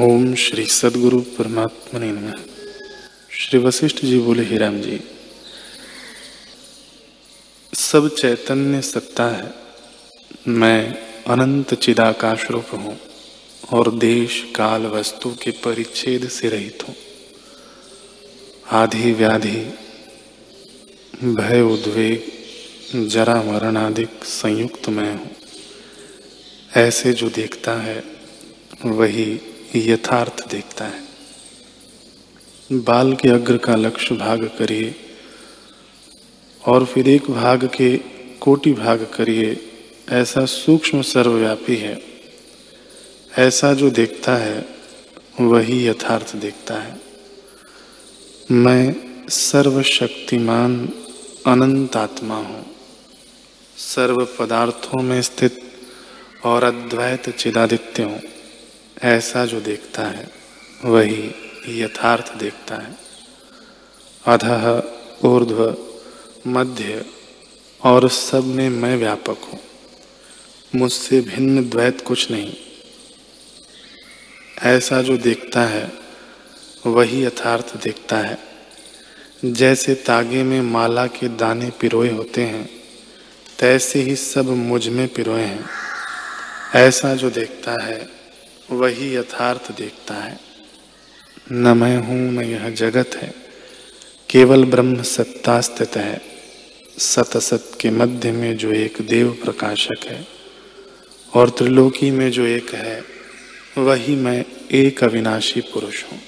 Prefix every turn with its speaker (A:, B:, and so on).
A: ओम श्री सदगुरु परमात्मा ने नमः। श्री वशिष्ठ जी बोले, ही राम जी, सब चैतन्य सत्ता है। मैं अनंत चिदाकाश रूप हूँ और देश, काल, वस्तु के परिच्छेद से रहित हूँ। आधि व्याधि, भय उद्वेग, जरा मरण आदि संयुक्त मैं हूँ। ऐसे जो देखता है, वही यथार्थ देखता है। बाल के अग्र का लक्ष्य भाग करिए और फिर एक भाग के कोटि भाग करिए। ऐसा सूक्ष्म सर्वव्यापी है। ऐसा जो देखता है, वही यथार्थ देखता है। मैं सर्वशक्तिमान अनंत आत्मा हूँ। सर्व पदार्थों में स्थित और अद्वैत चिदादित्य हूँ। ऐसा जो देखता है, वही यथार्थ देखता है। अधः, ऊर्ध्व, मध्य, और सब में मैं व्यापक हूँ। मुझसे भिन्न द्वैत कुछ नहीं। ऐसा जो देखता है, वही यथार्थ देखता है। जैसे तागे में माला के दाने पिरोए होते हैं, तैसे ही सब मुझमें पिरोए हैं। ऐसा जो देखता है वही यथार्थ देखता है। न मैं हूँ, न यह जगत है। केवल ब्रह्म सत्ता स्थित है। सत असत के मध्य में जो एक देव प्रकाशक है और त्रिलोकी में जो एक है, वही मैं एक अविनाशी पुरुष हूँ।